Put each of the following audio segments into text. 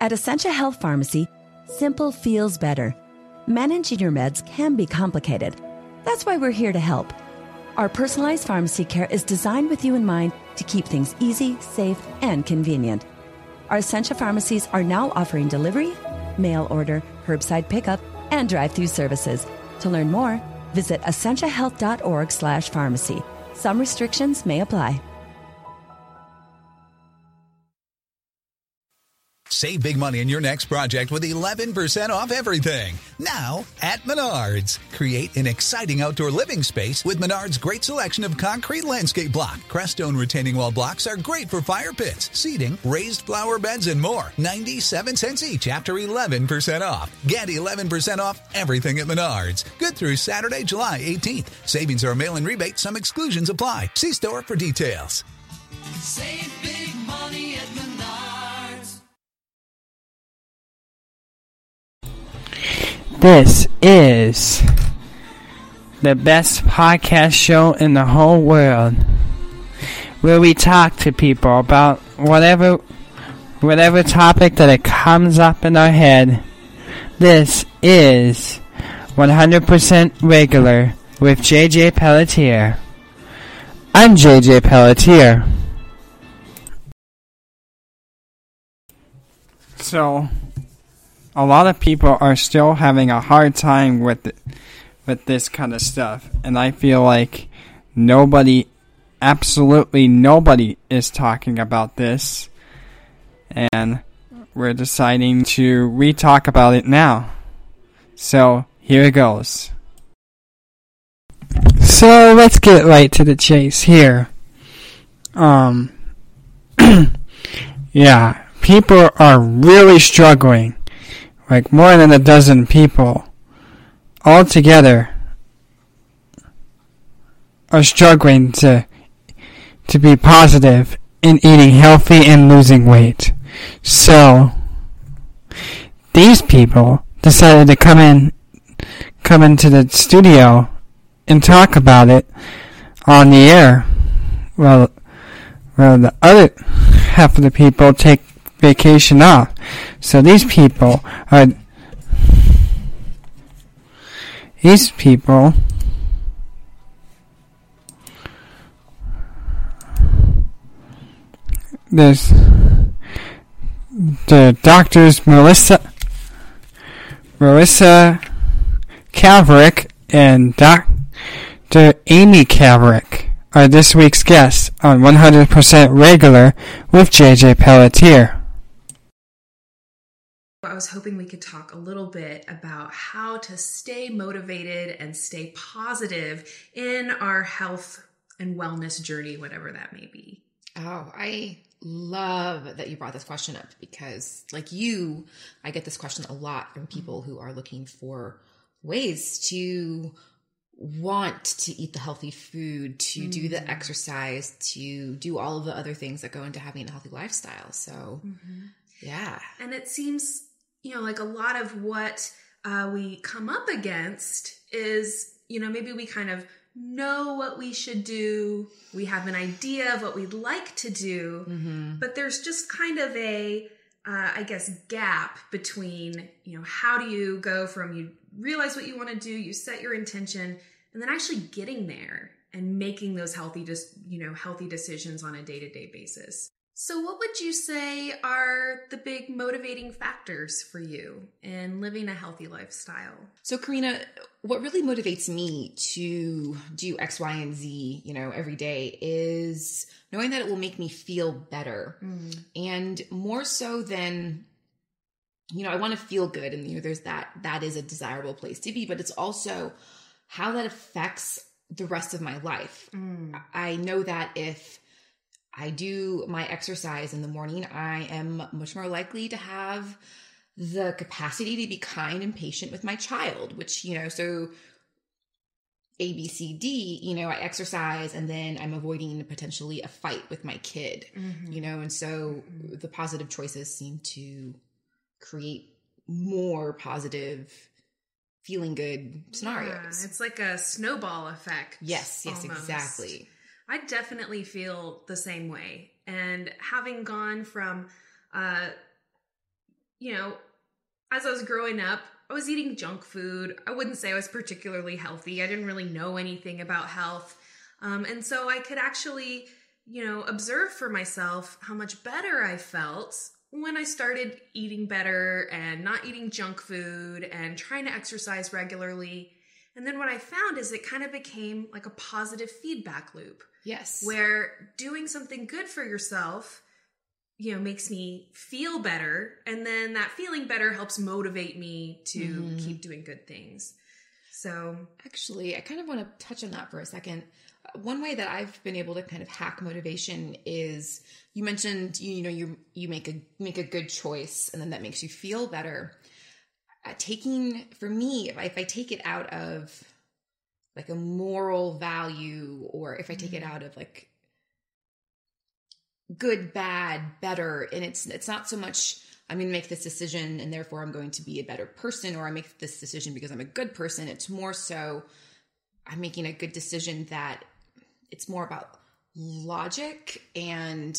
At Essentia Health Pharmacy, simple feels better. Managing your meds can be complicated. That's why we're here to help. Our personalized pharmacy care is designed with you in mind to keep things easy, safe, and convenient. Our Essentia pharmacies are now offering delivery, mail order, curbside pickup, and drive-through services. To learn more, visit essentiahealth.org/pharmacy. Some restrictions may apply. Save big money in your next project with 11% off everything. Now at Menards. Create an exciting outdoor living space with Menards' great selection of concrete landscape block. Crestone retaining wall blocks are great for fire pits, seating, raised flower beds, and more. 97 cents each after 11% off. Get 11% off everything at Menards. Good through Saturday, July 18th. Savings are mail in rebate. Some exclusions apply. See store for details. Save big This is the best podcast show in the whole world where we talk to people about whatever whatever topic that it comes up in our head. This is 100% regular with JJ Pelletier. I'm JJ Pelletier. So, a lot of people are still having a hard time with it, with this kind of stuff, and I feel like nobody, absolutely nobody, is talking about this, and we're deciding to re-talk about it now. So here it goes. So let's get right to the chase here. Um, yeah, people are really struggling like more than a dozen people all together are struggling to to be positive in eating healthy and losing weight. So these people decided to come in come into the studio and talk about it on the air. Well well the other half of the people take vacation off. So these people are these people there's the doctors Melissa Melissa Caverick and Dr. Amy Caverick are this week's guests on 100% Regular with JJ Pelletier. I was hoping we could talk a little bit about how to stay motivated and stay positive in our health and wellness journey, whatever that may be. Oh, I love that you brought this question up because, like you, I get this question a lot from people who are looking for ways to want to eat the healthy food, to mm. do the mm. exercise, to do all of the other things that go into having a healthy lifestyle. So, mm-hmm. yeah. And it seems, you know, like a lot of what uh, we come up against is, you know, maybe we kind of know what we should do. We have an idea of what we'd like to do, mm-hmm. but there's just kind of a, uh, I guess, gap between, you know, how do you go from you realize what you want to do, you set your intention, and then actually getting there and making those healthy just you know healthy decisions on a day-to-day basis so what would you say are the big motivating factors for you in living a healthy lifestyle so Corrina what really motivates me to do x y and z you know every day is knowing that it will make me feel better mm. and more so than you know i want to feel good and you know there's that that is a desirable place to be but it's also how that affects the rest of my life. Mm. I know that if I do my exercise in the morning, I am much more likely to have the capacity to be kind and patient with my child, which, you know, so A, B, C, D, you know, I exercise and then I'm avoiding potentially a fight with my kid, mm-hmm. you know, and so mm-hmm. the positive choices seem to create more positive feeling good scenarios. Yeah, it's like a snowball effect. Yes, yes, almost. exactly. I definitely feel the same way. And having gone from uh, you know, as I was growing up, I was eating junk food. I wouldn't say I was particularly healthy. I didn't really know anything about health. Um, and so I could actually, you know, observe for myself how much better I felt when I started eating better and not eating junk food and trying to exercise regularly. And then what I found is it kind of became like a positive feedback loop Yes. where doing something good for yourself you know makes me feel better and then that feeling better helps motivate me to Mm-hmm. keep doing good things so Actually, I kind of want to touch on that for a second. Uh, One way that I've been able to kind of hack motivation is you mentioned you, you know you you make a make a good choice and then that makes you feel better. Uh, taking for me, if I, if I take it out of like a moral value or if I take it out of like good, bad, better, and it's it's not so much I'm going to make this decision and therefore I'm going to be a better person or I make this decision because I'm a good person. It's more so I'm making a good decision that it's more about logic and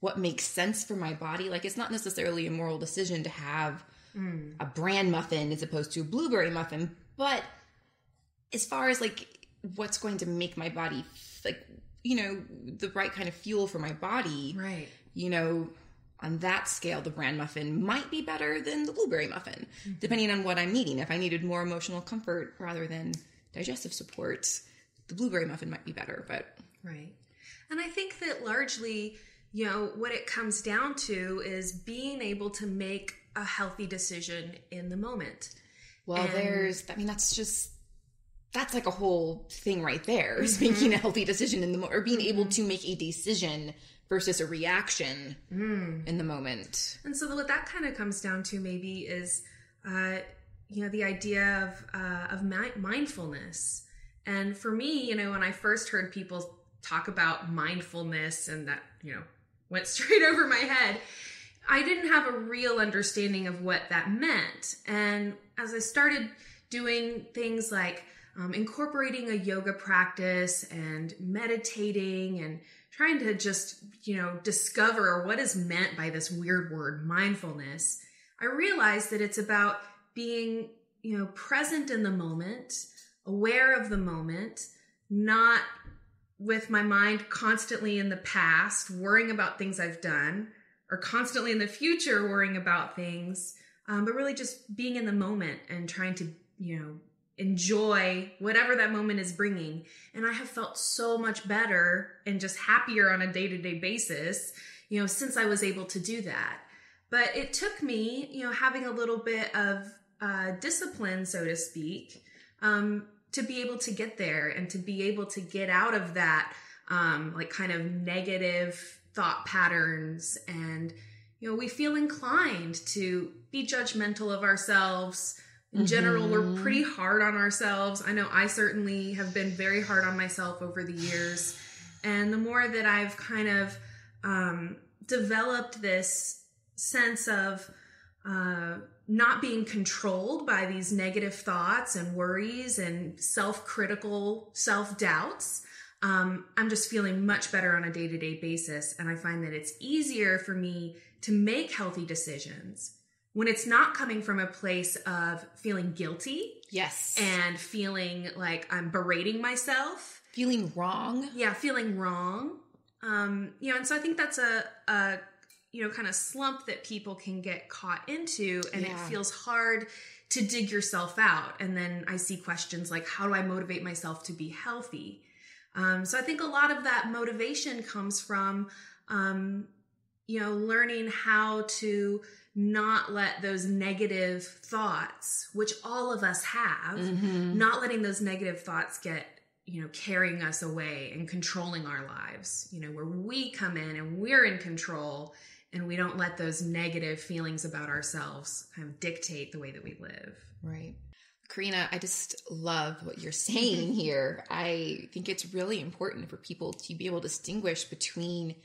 what makes sense for my body. Like it's not necessarily a moral decision to have Hmm. a bran muffin as opposed to a blueberry muffin, but as far as like what's going to make my body like you know the right kind of fuel for my body right you know, on that scale, the bran muffin might be better than the blueberry muffin, mm-hmm. depending on what I'm needing. If I needed more emotional comfort rather than digestive support, the blueberry muffin might be better. But right and i think that largely you know what it comes down to is being able to make a healthy decision in the moment well, And- there's, I mean, that's just, that's like a whole thing right there is making a healthy decision in the moment or being able to make a decision versus a reaction in the moment. And so what that kind of comes down to maybe is, uh, you know, the idea of uh, of mi- mindfulness. And for me, you know, when I first heard people talk about mindfulness, and that you know went straight over my head, I didn't have a real understanding of what that meant. And as I started doing things like um, incorporating a yoga practice and meditating and trying to just, you know, discover what is meant by this weird word, mindfulness, I realized that it's about being, you know, present in the moment, aware of the moment, not with my mind constantly in the past, worrying about things I've done, or constantly in the future, worrying about things, um, but really just being in the moment and trying to, you know, enjoy whatever that moment is bringing. And I have felt so much better and just happier on a day to day basis, you know, since I was able to do that. But it took me, you know, having a little bit of uh, discipline, so to speak, um, to be able to get there and to be able to get out of that, um, like kind of negative thought patterns. And, you know, we feel inclined to be judgmental of ourselves. In general, we're pretty hard on ourselves. I know I certainly have been very hard on myself over the years. And the more that I've kind of um, developed this sense of uh, not being controlled by these negative thoughts and worries and self-critical self-doubts um, i'm just feeling much better on a day-to-day basis and i find that it's easier for me to make healthy decisions when it's not coming from a place of feeling guilty Yes. and feeling like i'm berating myself. Feeling wrong. yeah feeling wrong. Um you know and so i think that's a a you know kind of slump that people can get caught into and it feels hard to dig yourself out. And then i see questions like how do i motivate myself to be healthy um, so i think a lot of that motivation comes from um, you know learning how to not let those negative thoughts which all of us have Mm-hmm. not letting those negative thoughts get you know carrying us away and controlling our lives you know where we come in and we're in control and we don't let those negative feelings about ourselves kind of dictate the way that we live Right. Corrina, I just love what you're saying here. I think it's really important for people to be able to distinguish between,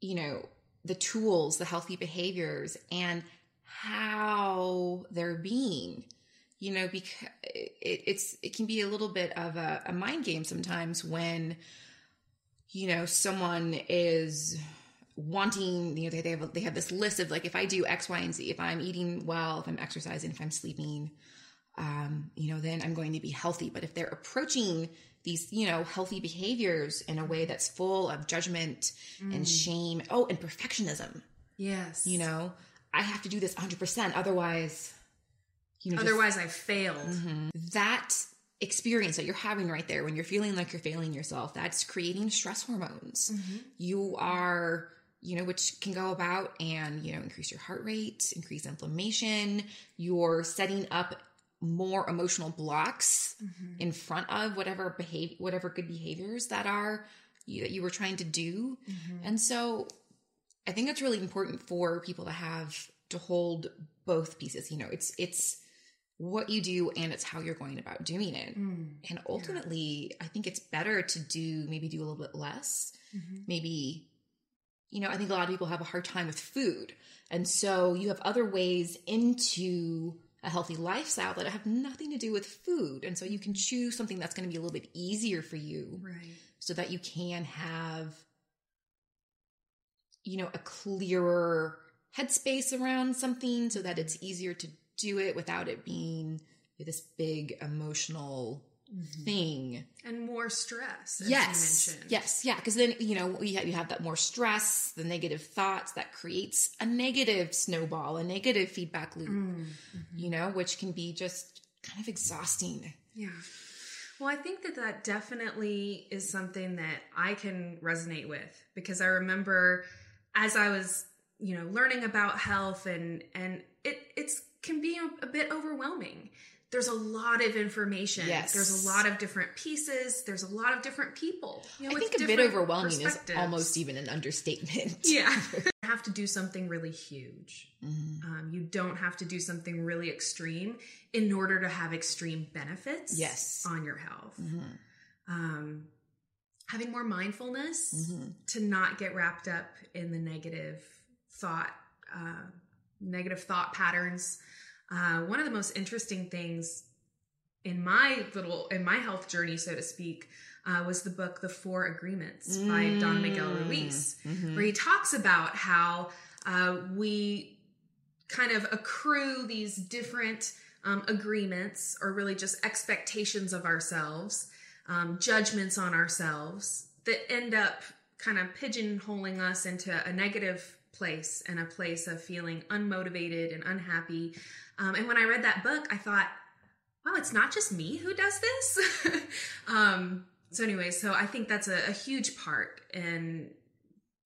you know, the tools, the healthy behaviors, and how they're being. You know, because it, it's it can be a little bit of a, a mind game sometimes when, you know, someone is wanting, you know, they, they have they have this list of like if I do X, Y, and Z, if I'm eating well, if I'm exercising, if I'm sleeping, um, you know, then I'm going to be healthy. But if they're approaching these, you know, healthy behaviors in a way that's full of judgment and mm. shame, oh, and perfectionism, Yes. you know, I have to do this 100%, otherwise, you know, just- Otherwise, I failed. Mm-hmm. that experience that you're having right there when you're feeling like you're failing yourself that's creating stress hormones mm-hmm. you are you know which can go about and you know increase your heart rate increase inflammation you're setting up more emotional blocks mm-hmm. in front of whatever behavior whatever good behaviors that are you, that you were trying to do mm-hmm. and so i think it's really important for people to have to hold both pieces you know it's it's what you do and it's how you're going about doing it. Mm, and ultimately, I think it's better to do maybe do a little bit less. Mm-hmm. Maybe, you know, I think a lot of people have a hard time with food. And so you have other ways into a healthy lifestyle that have nothing to do with food. And so you can mm-hmm. choose something that's going to be a little bit easier for you Right. so that you can have you know a clearer headspace around something so that it's easier to do it without it being this big emotional Mm-hmm. thing And more stress. As yes You mentioned. yes yeah because then you know you have, you have that more stress the negative thoughts that creates a negative snowball a negative feedback loop mm, mm-hmm. you know which can be just kind of exhausting Yeah. Well, I think that that definitely is something that I can resonate with because I remember as I was, you know, learning about health and and it it's can be a, a bit overwhelming. There's a lot of information. Yes. There's a lot of different pieces. There's a lot of different people. you know, i think a bit overwhelming is almost even an understatement Yeah. you have to do something really huge. Mm-hmm. Um, you don't have to do something really extreme in order to have extreme benefits Yes. on your health. Mhm. Um, having more mindfulness Mhm. to not get wrapped up in the negative thought, uh, negative thought patterns. Uh, one of the most interesting things in my little in my health journey, so to speak, uh, was the book "The Four Agreements" by Don Miguel Mm. Ruiz, Mhm. where he talks about how uh, we kind of accrue these different um, agreements, or really just expectations of ourselves, um, judgments on ourselves that end up kind of pigeonholing us into a negative place and a place of feeling unmotivated and unhappy. Um, and when I read that book, I thought, wow, it's not just me who does this. um, so, anyway, so I think that's a, a huge part in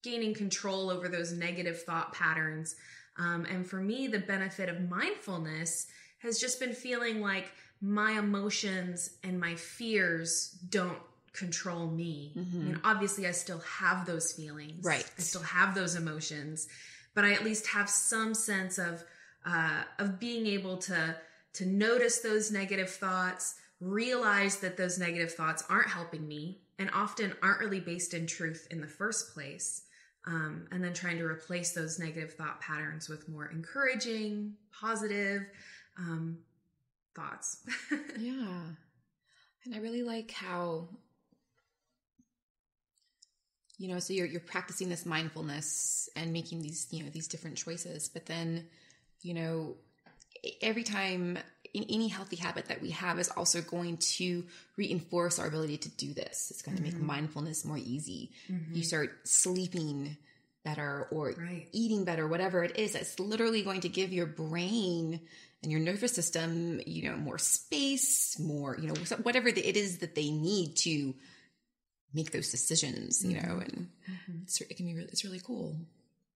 gaining control over those negative thought patterns. Um, and for me, the benefit of mindfulness has just been feeling like my emotions and my fears don't control me. I mean, obviously, I still have those feelings. Right. I still have those emotions, but I at least have some sense of uh, of being able to to notice those negative thoughts, realize that those negative thoughts aren't helping me, and often aren't really based in truth in the first place. Um, and then trying to replace those negative thought patterns with more encouraging, positive um, thoughts. Yeah. And I really like how you know, so you're you're practicing this mindfulness and making these, you know, these different choices, but then, you know, every time in any healthy habit that we have is also going to reinforce our ability to do this. It's going to make mm-hmm. mindfulness more easy. You mm-hmm. start sleeping better or Right. eating better, whatever it is. It's literally going to give your brain and your nervous system, you know, more space, more, you know, whatever it is that they need to make those decisions, you know, and it's, it can be really, it's really cool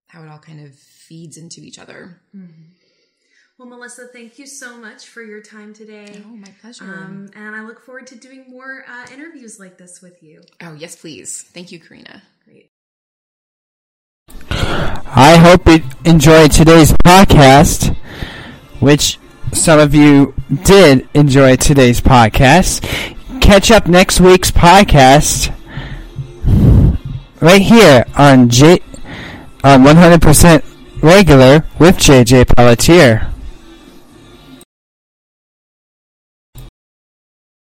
how it all kind of feeds into each other. well, Melissa, thank you so much for your time today. Oh, my pleasure. Um, and I look forward to doing more uh, interviews like this with you. oh, yes, please. Thank you, Corrina. Great. I hope you enjoyed today's podcast, which some of you did enjoy today's podcast. Catch up next week's podcast right here on J on 100% regular with JJ Pelletier.